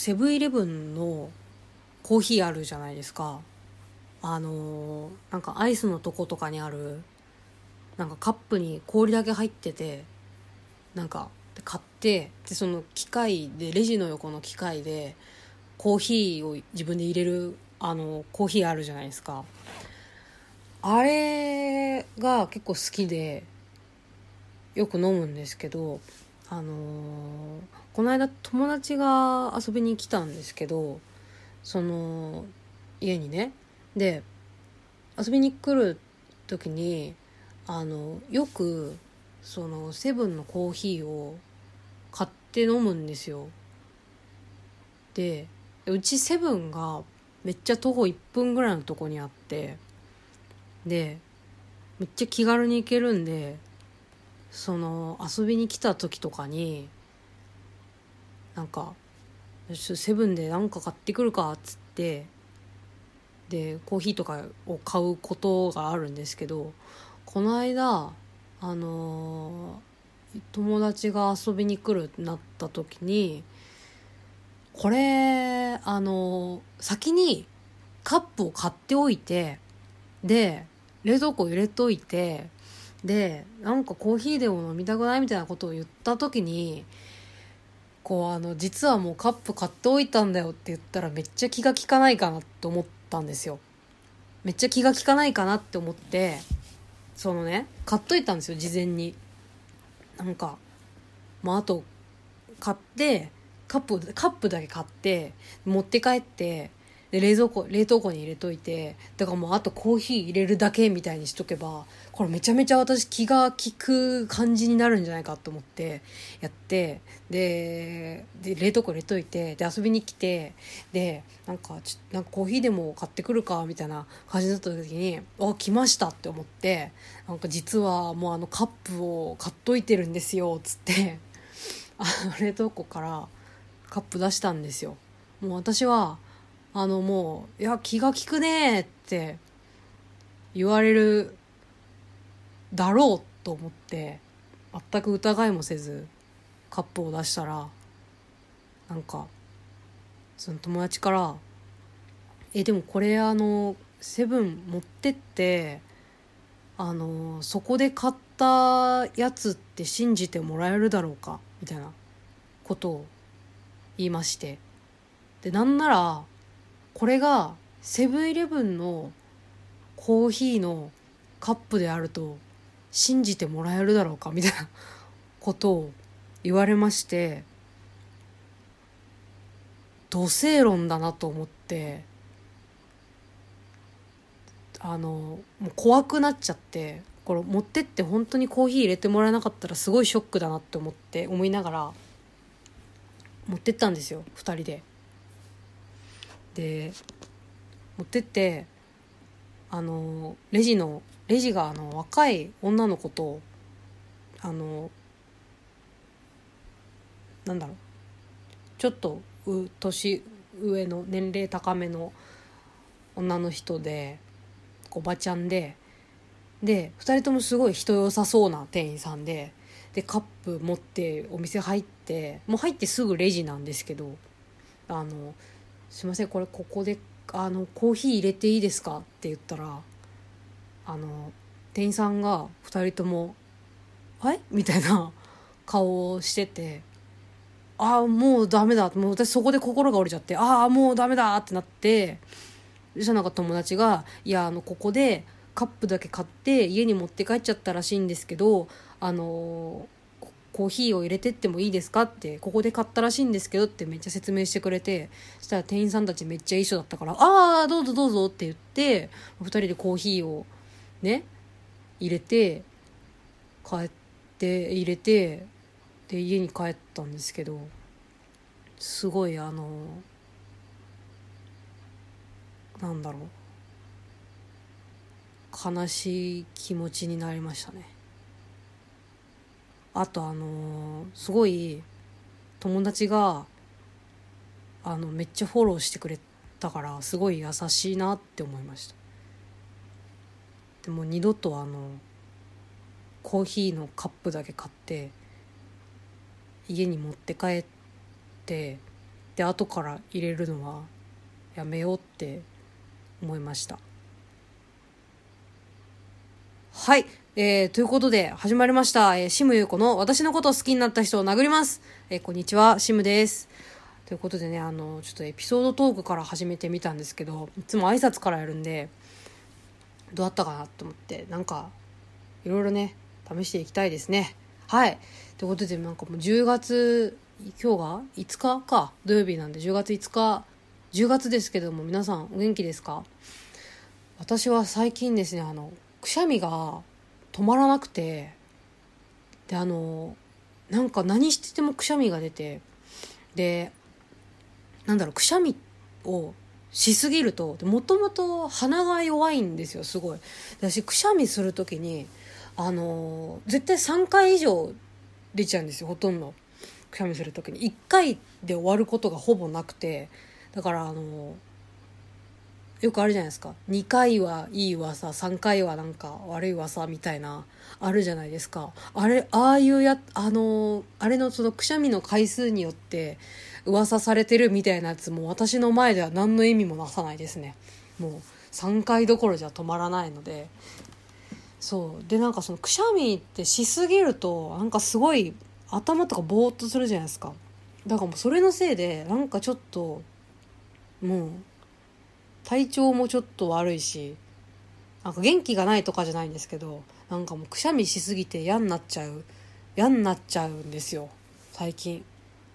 セブンイレブンのコーヒーあるじゃないですか。あのなんかアイスのとことかにあるなんかカップに氷だけ入っててなんか買ってでその機械でレジの横の機械でコーヒーを自分で入れるあのコーヒーあるじゃないですか。あれが結構好きでよく飲むんですけどあのーこの間友達が遊びに来たんですけどその家にね。で遊びに来る時にあのよくそのセブンのコーヒーを買って飲むんですよ。でうちセブンがめっちゃ徒歩1分ぐらいのとこにあってでめっちゃ気軽に行けるんでその遊びに来た時とかになんか「セブンで何か買ってくるか」っつってでコーヒーとかを買うことがあるんですけどこの間あの友達が遊びに来るってなった時にこれあの先にカップを買っておいてで冷蔵庫入れといてでなんかコーヒーでも飲みたくないみたいなことを言った時にこうあの実はもうカップ買っておいたんだよって言ったらめっちゃ気が利かないかなって思ったんですよ。めっちゃ気が利かないかなって思ってそのね買っといたんですよ事前に。なんかまああと買ってカップカップだけ買って持って帰ってで冷蔵庫冷凍庫に入れといてだからもうあとコーヒー入れるだけみたいにしとけばこれめちゃめちゃ私気が利く感じになるんじゃないかと思ってやってで冷凍庫入れといてで遊びに来てでなんかちょなんかコーヒーでも買ってくるかみたいな感じだった時に「あ来ました」って思ってなんか実はもうあのカップを買っといてるんですよっつってあの 冷凍庫からカップ出したんですよ。もう私はあのもう「いや気が利くね」って言われるだろうと思って全く疑いもせずカップを出したらなんかその友達から「えでもこれあのセブン持ってってあのそこで買ったやつって信じてもらえるだろうか」みたいなことを言いまして。でなんならこれがセブンイレブンのコーヒーのカップであると信じてもらえるだろうかみたいなことを言われまして土星論だなと思ってあのもう怖くなっちゃってこれ持ってって本当にコーヒー入れてもらえなかったらすごいショックだなって思って思いながら持ってったんですよ2人で。で持ってってあのレジのレジがあの若い女の子とあのなんだろうちょっとう年上の年齢高めの女の人でおばちゃんでで2人ともすごい人良さそうな店員さんででカップ持ってお店入ってもう入ってすぐレジなんですけどあのすいませんこれここであのコーヒー入れていいですか?」って言ったらあの店員さんが2人とも「はい?」みたいな 顔をしてて「ああもうダメだ」もう私そこで心が折れちゃって「ああもうダメだ」ってなってそしたらなんか友達が「いやあのここでカップだけ買って家に持って帰っちゃったらしいんですけどあのコーヒーを入れてってもいいですか？ってここで買ったらしいんですけどってめっちゃ説明してくれてそしたら店員さんたちめっちゃいい人だったから「ああどうぞどうぞ」って言って2人でコーヒーをね入れて帰って入れてで家に帰ったんですけどすごいあのなんだろう悲しい気持ちになりましたね。あとあのすごい友達があのめっちゃフォローしてくれたからすごい優しいなって思いましたでも二度とあのコーヒーのカップだけ買って家に持って帰ってで後から入れるのはやめようって思いました。はい、えー、ということで始まりました、えー、シムユーコの私のことを好きになった人を殴ります、えー、こんにちは。シムです。ということでねあのちょっとエピソードトークから始めてみたんですけどいつも挨拶からやるんでどうだったかなと思ってなんかいろいろね試していきたいですね。はい。ということでなんかもう10月今日が？5日か？土曜日なんで10月5日10月ですけども皆さんお元気ですか？私は最近ですねあのくしゃみが止まらなくてであのなんか何しててもくしゃみが出てでなんだろうくしゃみをしすぎるともともと鼻が弱いんですよすごい。私くしゃみする時にあの絶対3回以上出ちゃうんですよほとんど。くしゃみする時に。1回で終わることがほぼなくて。だからあのよくあるじゃないですか。2回はいい噂3回はなんか悪い噂みたいなあるじゃないですか。あれああいうやあのあれのそのくしゃみの回数によって噂されてるみたいなやつも私の前では何の意味もなさないですね。もう3回どころじゃ止まらないので。そう。でなんかそのくしゃみってしすぎるとなんかすごい頭とかぼーっとするじゃないですか。だからもうそれのせいでなんかちょっともう体調もちょっと悪いしなんか元気がないとかじゃないんですけどなんかもうくしゃみしすぎて嫌になっちゃう嫌になっちゃうんですよ。最近。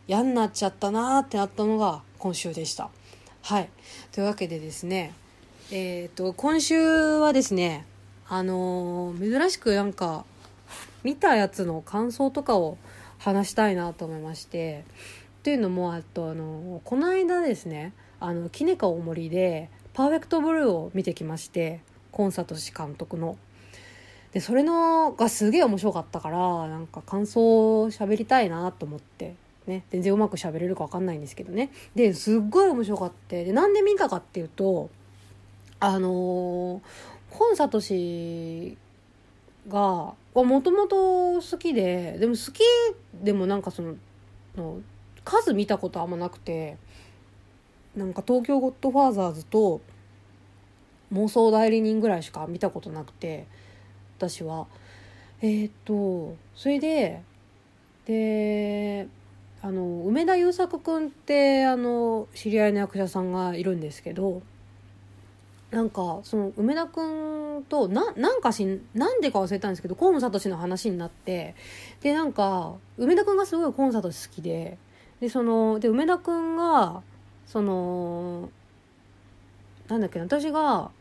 嫌になっちゃったなーってなったのが今週でした。はい。というわけでですねえっ、ー、と今週はですねあのー、珍しくなんか見たやつの感想とかを話したいなと思いましてっていうのもあとあのこの間ですねあのキネカ大森で「パーフェクトブルー」を見てきましてコンサート氏監督の。でそれのがすげえ面白かったからなんか感想を喋りたいなと思って。ね全然うまく喋れるか分かんないんですけどね。ですっごい面白かって。でなんで見たかっていうとあのー、コンサート氏がもともと好きででも好きでもなんかそのの数見たことあんまなくてなんか東京ゴッドファーザーズと妄想代理人ぐらいしか見たことなくて私は。えっ、とそれでであの梅田優作君ってあの知り合いの役者さんがいるんですけどなんかその梅田君とななんかしなんでか忘れたんですけど河野聡の話になってでなんか梅田君がすごい河野聡好きででそので梅田君がそのなんだっけ私が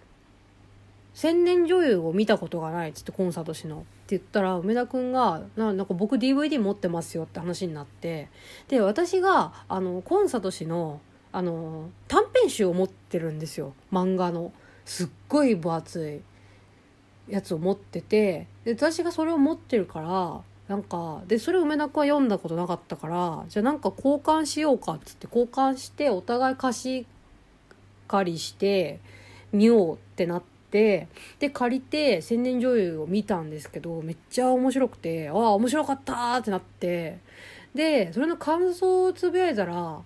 千年女優を見たことがないっつってコンサートしの。って言ったら梅田君がなんか僕 DVD 持ってますよって話になってで私があのコンサート氏のあの短編集を持ってるんですよ。漫画の。すっごい分厚いやつを持っててで私がそれを持ってるからなんかでそれ梅田君は読んだことなかったからじゃあなんか交換しようかっつって交換してお互い貸し借りして見ようってなってで借りて千年女優を見たんですけどめっちゃ面白くてああ面白かったってなってでそれの感想をつぶやいたら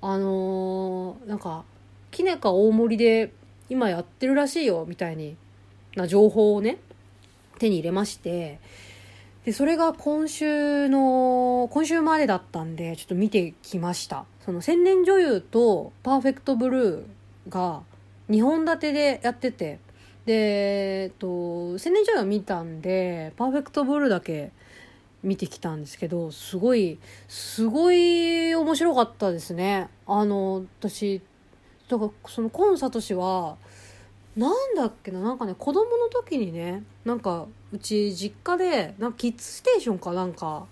あのー、なんかきねか大森で今やってるらしいよみたいにな情報をね手に入れましてで、それが今週の、今週までだったんで、ちょっと見てきました。その千年女優とパーフェクトブルーが2本立てでやってて、で、えっと、千年女優を見たんで、パーフェクトブルだけ見てきたんですけど、すごい、すごい面白かったですね。あの、私、だからそのコンサート氏は、なんだっけななんかね子供の時にねなんかうち実家でなんかキッズステーションかなんか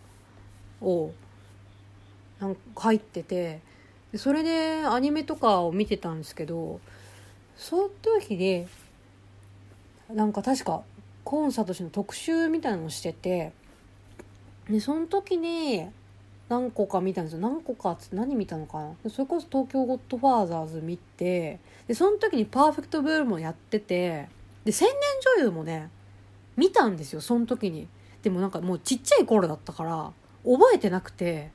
をなんか入っててそれでアニメとかを見てたんですけどその時でなんか確かコンサート氏の特集みたいなのをしててでその時に何個か見たんですよ。何個かっつって何見たのかな。それこそ東京ゴッドファーザーズ見てでその時にパーフェクトブルーもやっててで千年女優もね見たんですよ。その時に。でもなんかもうちっちゃい頃だったから覚えてなくて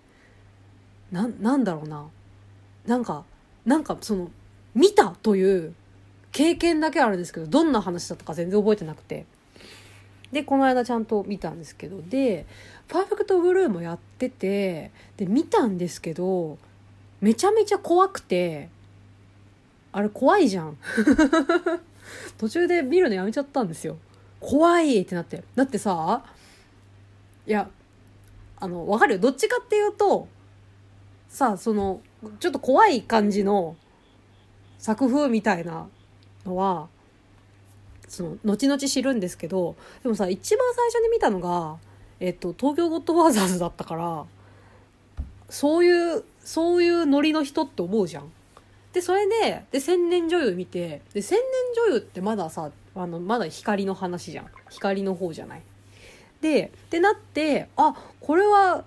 ななんだろうな。なんかなんかその見たという経験だけあるんですけどどんな話だったか全然覚えてなくて。でこの間ちゃんと見たんですけど。で「パーフェクトブルー」もやっててで見たんですけどめちゃめちゃ怖くてあれ怖いじゃん。途中で見るのやめちゃったんですよ。怖いってなって。だってさいやあのわかる？よどっちかっていうとさそのちょっと怖い感じの作風みたいなのはその後々知るんですけどでもさ一番最初に見たのが、えっと、東京ゴッドファーザーズだったからそういうそういうノリの人って思うじゃん。でそれでで千年女優見てで千年女優ってまださあのまだ光の話じゃん光の方じゃない。でってなってあこれは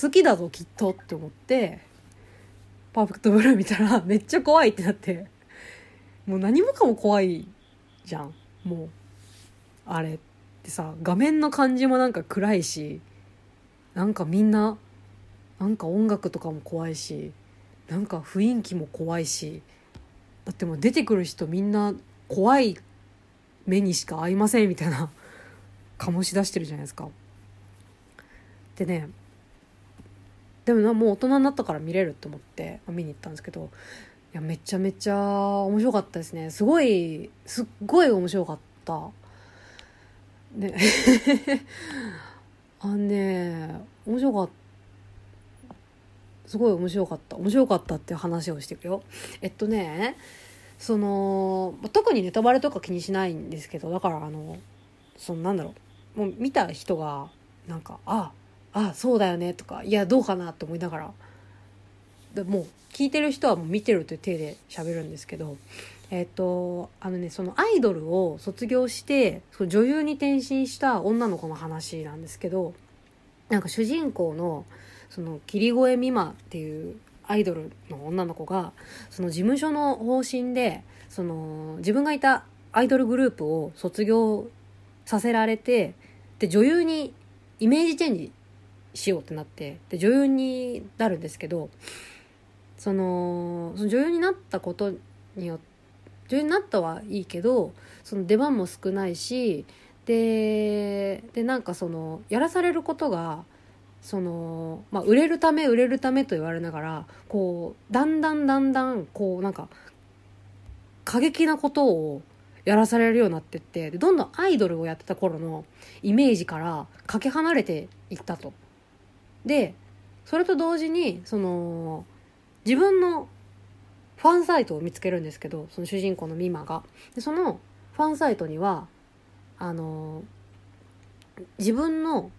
好きだぞきっとって思ってパーフェクトブルー見たらめっちゃ怖いってなってもう何もかも怖いじゃんもうあれってさ画面の感じもなんか暗いしなんかみんななんか音楽とかも怖いしなんか雰囲気も怖いしだってもう出てくる人みんな怖い目にしか合いませんみたいな醸し出してるじゃないですか。でねでもなもう大人になったから見れると思って見に行ったんですけどやめちゃめちゃ面白かったですね。すごいすっごい面白かった。ね。あのね面白かった。すごい面白かった。面白かったっていう話をしていくよ。えっとねその特にネタバレとか気にしないんですけどだからあのそのなんだろう。もう見た人がなんかああそうだよねとかいやどうかなって思いながら。もう聞いてる人はもう見てるという体で喋るんですけどえっ、とあのねそのアイドルを卒業してその女優に転身した女の子の話なんですけどなんか主人公のその霧越美馬っていうアイドルの女の子がその事務所の方針でその自分がいたアイドルグループを卒業させられてで女優にイメージチェンジしようってなってで女優になるんですけどそのその女優になったことによって女優になったはいいけどその出番も少ないしででなんかそのやらされることがその、まあ、売れるため売れるためと言われながらこうだんだんだんだんこうなんか過激なことをやらされるようになってってでどんどんアイドルをやってた頃のイメージからかけ離れていったと。でそれと同時にその自分のファンサイトを見つけるんですけどその主人公のミマがでそのファンサイトにはあの自分の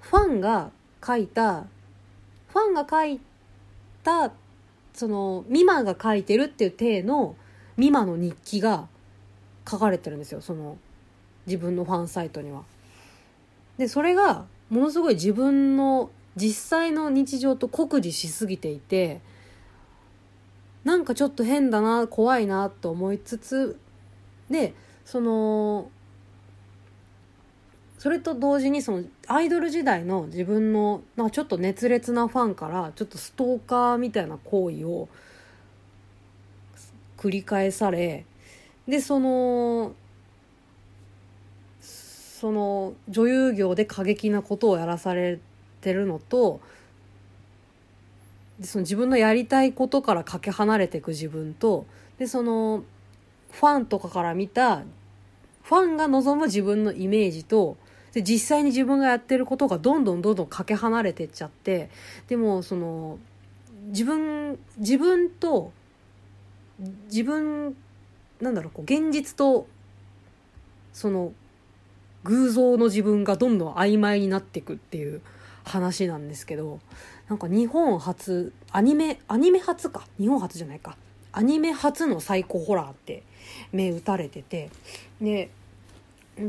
ファンが書いたファンが書いたそのミマが書いてるっていう体のミマの日記が書かれてるんですよその自分のファンサイトには。でそれがものすごい自分の実際の日常と酷似しすぎていてなんかちょっと変だな怖いなと思いつつでそのそれと同時にそのアイドル時代の自分のなんかちょっと熱烈なファンからちょっとストーカーみたいな行為を繰り返されでそのその女優業で過激なことをやらされてるのとでその自分のやりたいことからかけ離れていく自分とでそのファンとかから見たファンが望む自分のイメージとで実際に自分がやってることがどんどんどんどんかけ離れてっちゃってでもその自分自分と自分なんだろうこう現実とその偶像の自分がどんどん曖昧になっていくっていう話なんですけどなんか日本初アニメアニメ初か。日本初じゃないか。アニメ初のサイコホラーって目打たれてて。で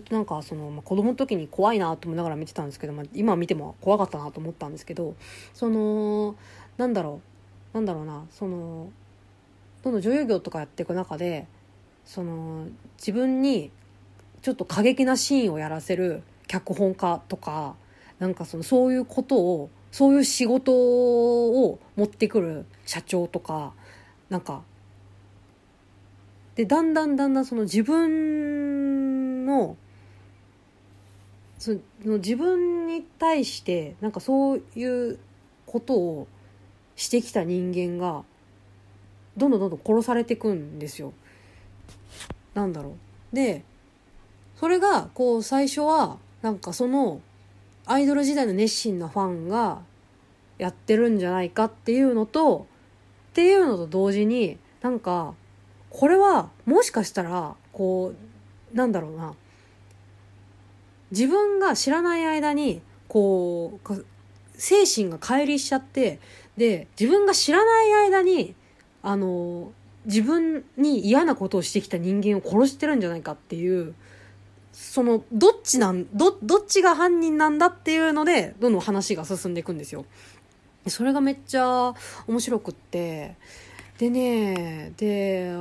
なんかその、まあ、子供の時に怖いなと思いながら見てたんですけど、まあ、今見ても怖かったなと思ったんですけどそのなんだろう。なんだろうな。そのどんどん女優業とかやっていく中でその自分にちょっと過激なシーンをやらせる脚本家とかなんかそのそういうことをそういう仕事を持ってくる社長とかなんかでだんだんだんだんその自分のその自分に対してなんかそういうことをしてきた人間がどんどんどんどん殺されていくんですよ。なんだろう。でそれがこう最初はなんかそのアイドル時代の熱心なファンがやってるんじゃないかっていうのとっていうのと同時になんかこれはもしかしたらこうなんだろうな。自分が知らない間にこう精神が乖離しちゃってで自分が知らない間にあの自分に嫌なことをしてきた人間を殺してるんじゃないかっていうそのどっちなんどどっちが犯人なんだっていうのでどんどん話が進んでいくんですよ。それがめっちゃ面白くってでねで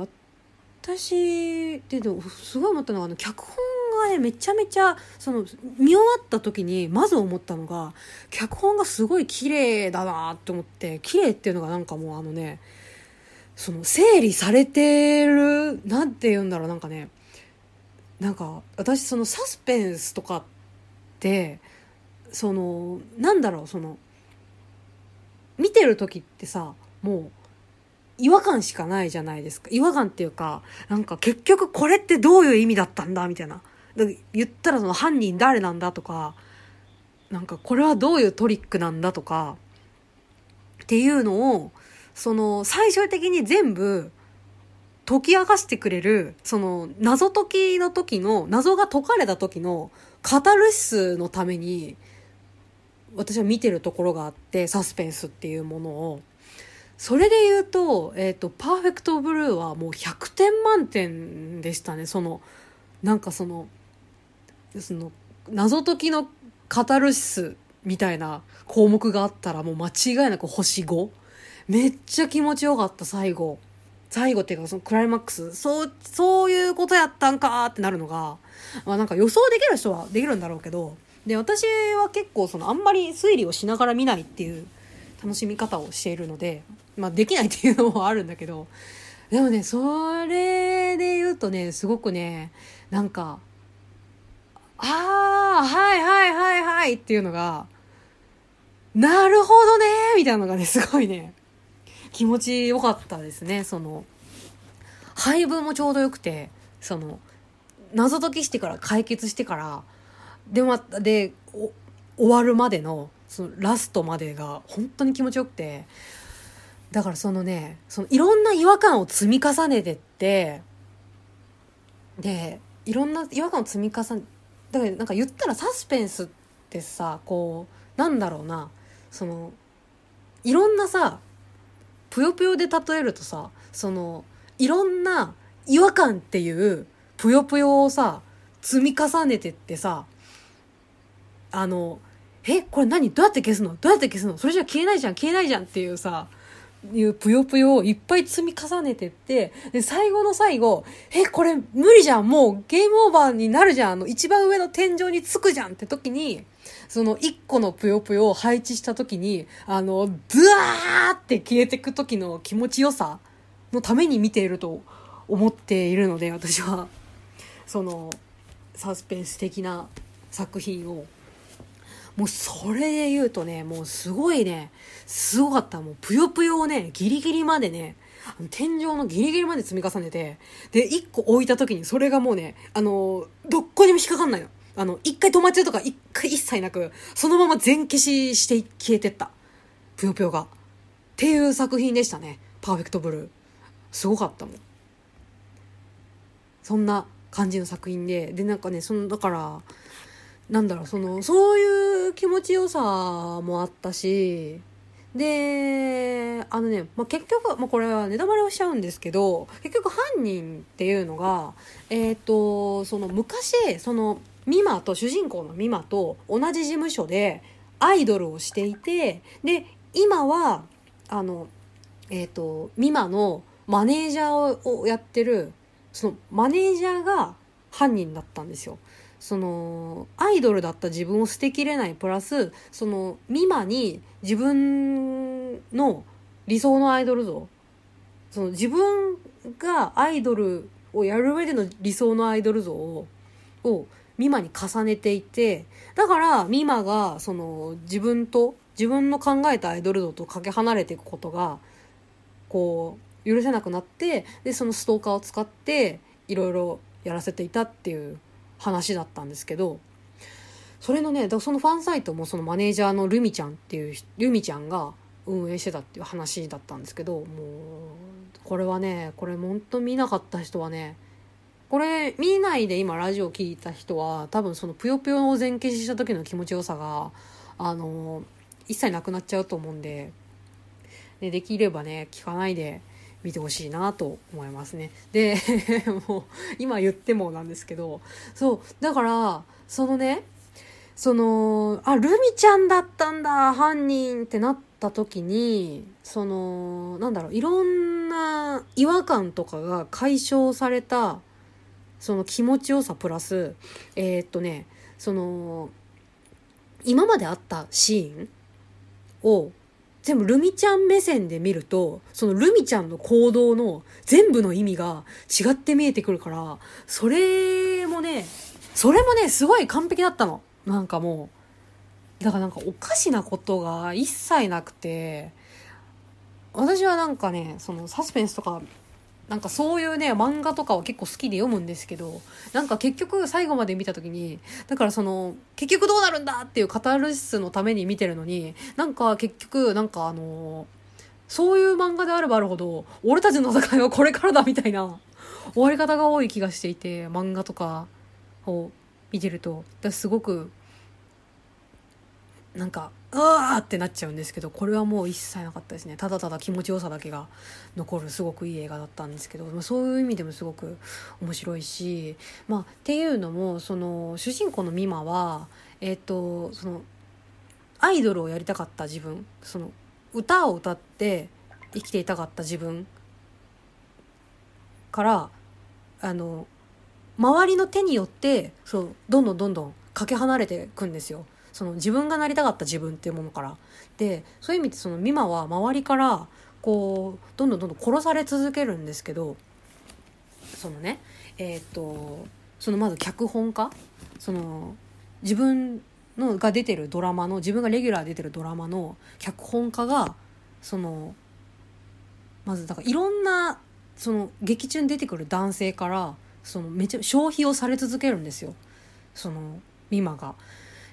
私ですごい思ったのがあの脚本がねめちゃめちゃその見終わった時にまず思ったのが脚本がすごい綺麗だなって思って綺麗っていうのがなんかもうあのねその整理されてるなんて言うんだろうなんかねなんか私そのサスペンスとかってそのなんだろうその見てる時ってさもう違和感しかないじゃないですか。違和感っていうか、なんか結局これってどういう意味だったんだみたいな。言ったらその犯人誰なんだとか、なんかこれはどういうトリックなんだとか、っていうのを、その最終的に全部解き明かしてくれる、その謎解きの時の、謎が解かれた時のカタルシスのために、私は見てるところがあって、サスペンスっていうものを。それで言うと、えっ、ー、と、パーフェクトブルーはもう100点満点でしたね。その、なんかその、その、謎解きのカタルシスみたいな項目があったらもう間違いなく星 5? めっちゃ気持ちよかった、最後。最後っていうか、そのクライマックス。そう、そういうことやったんかってなるのが、まあなんか予想できる人はできるんだろうけど、で、私は結構そのあんまり推理をしながら見ないっていう楽しみ方をしているので、まあ、できないっていうのもあるんだけどでもねそれで言うとねすごくねなんかああはいはいはいはいっていうのがなるほどねみたいなのがねすごいね気持ちよかったですねその。配分もちょうどよくてその謎解きしてから解決してからでまで終わるまでのそのラストまでが本当に気持ちよくてだからそのねそのいろんな違和感を積み重ねてってでいろんな違和感を積み重ねだからなんか言ったらサスペンスってさこうなんだろうなそのいろんなさぷよぷよで例えるとさそのいろんな違和感っていうぷよぷよをさ積み重ねてってさあのえこれ何？どうやって消すの？どうやって消すの？それじゃ消えないじゃん消えないじゃんっていうさいうぷよぷよをいっぱい積み重ねてって、で、最後の最後、え、これ無理じゃんもうゲームオーバーになるじゃんあの、一番上の天井につくじゃんって時に、その一個のぷよぷよを配置した時に、あの、ブワーって消えてく時の気持ちよさのために見ていると思っているので、私は、その、サスペンス的な作品をもうそれで言うとね、もうすごいね、すごかった。もうぷよぷよをね、ギリギリまでね、天井のギリギリまで積み重ねて、で、一個置いた時にそれがもうね、あの、どっこにも引っかかんないの。あの、一回止まっちゃうとか、一回一切なく、そのまま全消しして消えてった。ぷよぷよが。っていう作品でしたね。パーフェクトブルー。すごかったもん。そんな感じの作品で、で、なんかね、その、だから、なんだろう、その、そういう気持ちよさもあったし、で、あのね、まあ、結局、まあ、これはネタバレをしちゃうんですけど、結局犯人っていうのが、えっ、ー、と、その昔、その、ミマと、主人公のミマと同じ事務所でアイドルをしていて、で、今は、あの、えっ、ー、と、ミマのマネージャーをやってる、そのマネージャーが犯人だったんですよ。そのアイドルだった自分を捨てきれないプラスそのミマに自分の理想のアイドル像その自分がアイドルをやる上での理想のアイドル像をミマに重ねていてだからミマがその自分と自分の考えたアイドル像とかけ離れていくことがこう許せなくなってでそのストーカーを使っていろいろやらせていたっていう話だったんですけどそれのねそのファンサイトもそのマネージャーのルミちゃんっていうルミちゃんが運営してたっていう話だったんですけどもうこれはねこれ本当見なかった人はねこれ見ないで今ラジオ聞いた人は多分そのぷよぷよを全消した時の気持ちよさがあの一切なくなっちゃうと思うんででできればね聞かないで見てほしいなと思いますね。で もう今言ってもなんですけどそうだからそのねそのあルミちゃんだったんだ犯人ってなった時にそのなんだろういろんな違和感とかが解消されたその気持ちよさプラスえー、っとねその今まであったシーンを全部ルミちゃん目線で見るとそのルミちゃんの行動の全部の意味が違って見えてくるからそれもねそれもねすごい完璧だったの。なんかもうだからなんかおかしなことが一切なくて私はなんかねそのサスペンスとかなんかそういうね漫画とかは結構好きで読むんですけどなんか結局最後まで見た時にだからその結局どうなるんだっていうカタルシスのために見てるのになんか結局なんかあのそういう漫画であればあるほど俺たちの戦いはこれからだみたいな終わり方が多い気がしていて漫画とかを見てると。すごくなんかうわってなっちゃうんですけどこれはもう一切なかったですねただただ気持ちよさだけが残るすごくいい映画だったんですけどまあそういう意味でもすごく面白いしまあっていうのもその主人公のミマはえっ、ー、とそのアイドルをやりたかった自分その歌を歌って生きていたかった自分からあの周りの手によってそうどんどんどんどんかけ離れていくんですよ。その自分がなりたかった自分っていうものからでそういう意味でその美馬は周りからこうどんどんどんどん殺され続けるんですけどそのねえっ、とそのまず脚本家その自分のが出てるドラマの自分がレギュラー出てるドラマの脚本家がそのまずだからいろんなその劇中に出てくる男性からそのめちゃ消費をされ続けるんですよその美馬が。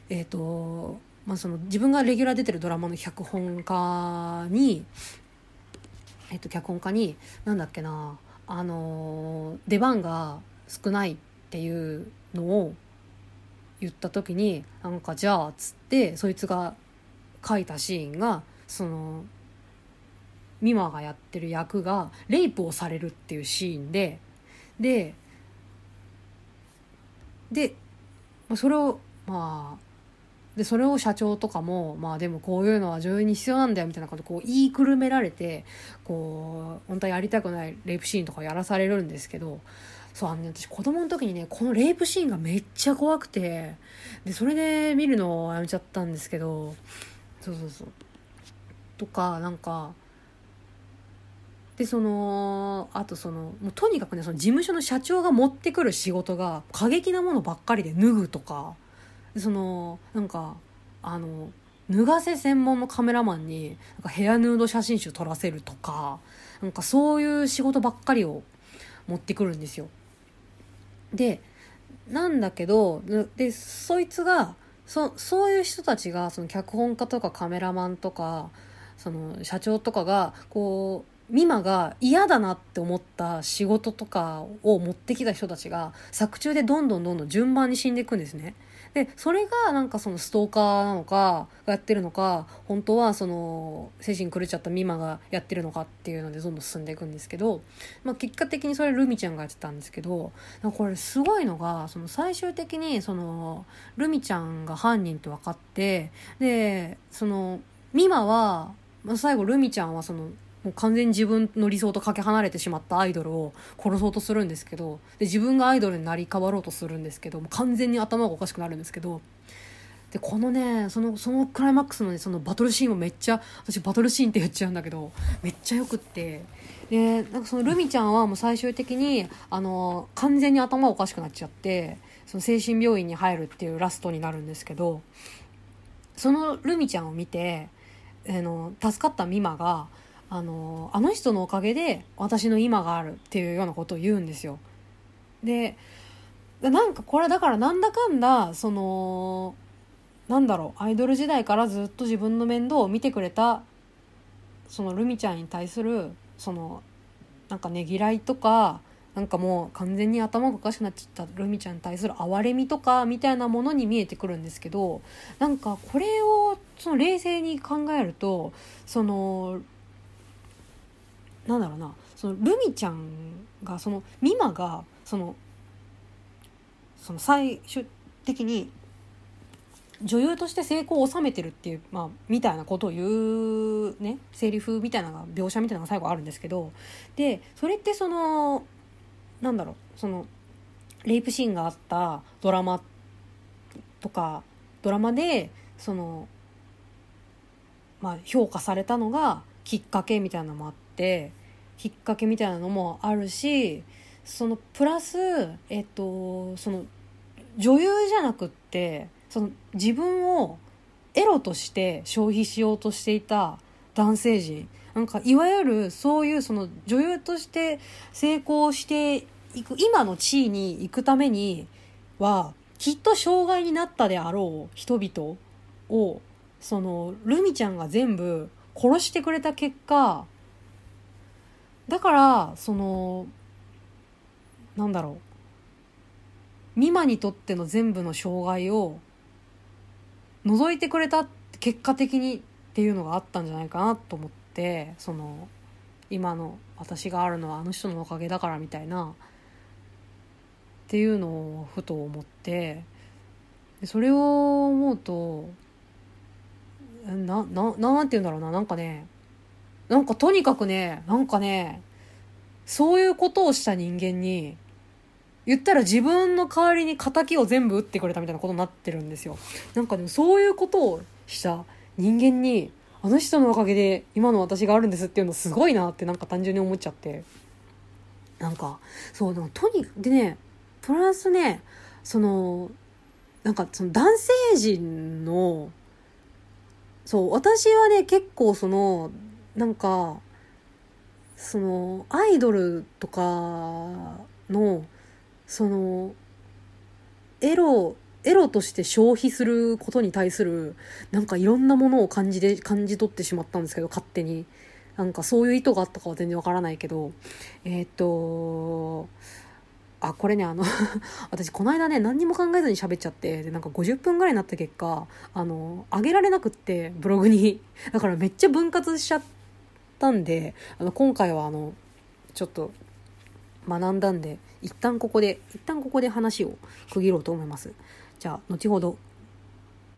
えっ、ー、とまあ、その自分がレギュラー出てるドラマの脚本家に、えっ、ー、と、脚本家になんだっけなあの出番が少ないっていうのを言った時になんかじゃあっつってそいつが書いたシーンがその美馬がやってる役がレイプをされるっていうシーンでででそれをまあでそれを社長とかもまあでもこういうのは女優に必要なんだよみたいなことこう言いくるめられてこう本当はやりたくないレイプシーンとかやらされるんですけどそうあの、ね、私子供の時にねこのレイプシーンがめっちゃ怖くてでそれで見るのをやめちゃったんですけどそうそうそう。とかなんかでそのあとそのもうとにかくねその事務所の社長が持ってくる仕事が過激なものばっかりで脱ぐとかそのなんかあの脱がせ専門のカメラマンになんかヘアヌード写真集撮らせるとかなんかそういう仕事ばっかりを持ってくるんですよ。でなんだけどでそいつがそそういう人たちがその脚本家とかカメラマンとかその社長とかがこう美馬が嫌だなって思った仕事とかを持ってきた人たちが作中でどんどんどんどん順番に死んでいくんですね。でそれがなんかそのストーカーなのかがやってるのか本当はその精神狂っちゃったミマがやってるのかっていうのでどんどん進んでいくんですけど、まあ、結果的にそれルミちゃんがやってたんですけどこれすごいのがその最終的にそのルミちゃんが犯人って分かってでそのミマは最後ルミちゃんはそのもう完全に自分の理想とかけ離れてしまったアイドルを殺そうとするんですけどで自分がアイドルになり変わろうとするんですけども完全に頭がおかしくなるんですけどでこのねそのそのクライマックスの,、ね、そのバトルシーンもめっちゃ私バトルシーンって言っちゃうんだけどめっちゃよくってでなんかそのルミちゃんはもう最終的にあの完全に頭おかしくなっちゃってその精神病院に入るっていうラストになるんですけどそのルミちゃんを見てあの助かった美馬があのあの人のおかげで私の今があるっていうようなことを言うんですよ。でなんかこれだからなんだかんだそのなんだろうアイドル時代からずっと自分の面倒を見てくれたそのルミちゃんに対するそのなんかねぎらいとかなんかもう完全に頭がおかしくなっちゃったルミちゃんに対する哀れみとかみたいなものに見えてくるんですけどなんかこれをその冷静に考えるとそのなんだろうな。そのルミちゃんがその美馬がそのその最終的に女優として成功を収めてるっていう、まあ、みたいなことを言うね。セリフみたいなが描写みたいなのが最後あるんですけど。でそれってそのなんだろう。そのレイプシーンがあったドラマとかドラマでそのまあ評価されたのがきっかけみたいなのもあってきっかけみたいなのもあるしそのプラスえっとその女優じゃなくってその自分をエロとして消費しようとしていた男性陣。なんかいわゆるそういうその女優として成功していく今の地位に行くためにはきっと障害になったであろう人々をそのルミちゃんが全部殺してくれた結果だからそのなんだろう。美馬にとっての全部の障害を除いてくれた結果的にっていうのがあったんじゃないかなと思ってその今の私があるのはあの人のおかげだからみたいなっていうのをふと思ってそれを思うとなななんて言うんだろうな。なんかねなんかとにかくねなんかねそういうことをした人間に言ったら自分の代わりに敵を全部撃ってくれたみたいなことになってるんですよ。なんかでもそういうことをした人間にあの人のおかげで今の私があるんですっていうのすごいなってなんか単純に思っちゃって。なんかそうでもとにでねプラスねそのなんかその男性陣のそう私はね結構そのなんかそのアイドルとかのそのエロエロとして消費することに対するなんかいろんなものを感じで感じ取ってしまったんですけど勝手に。なんかそういう意図があったかは全然わからないけど。えー、っとあこれねあの 私この間ね何にも考えずに喋っちゃってでなんか50分ぐらいになった結果あの上げられなくってブログに。だからめっちゃ分割しちゃったんであの今回はあのちょっと学んだんで一旦ここで一旦ここで話を区切ろうと思います。じゃあ後ほど。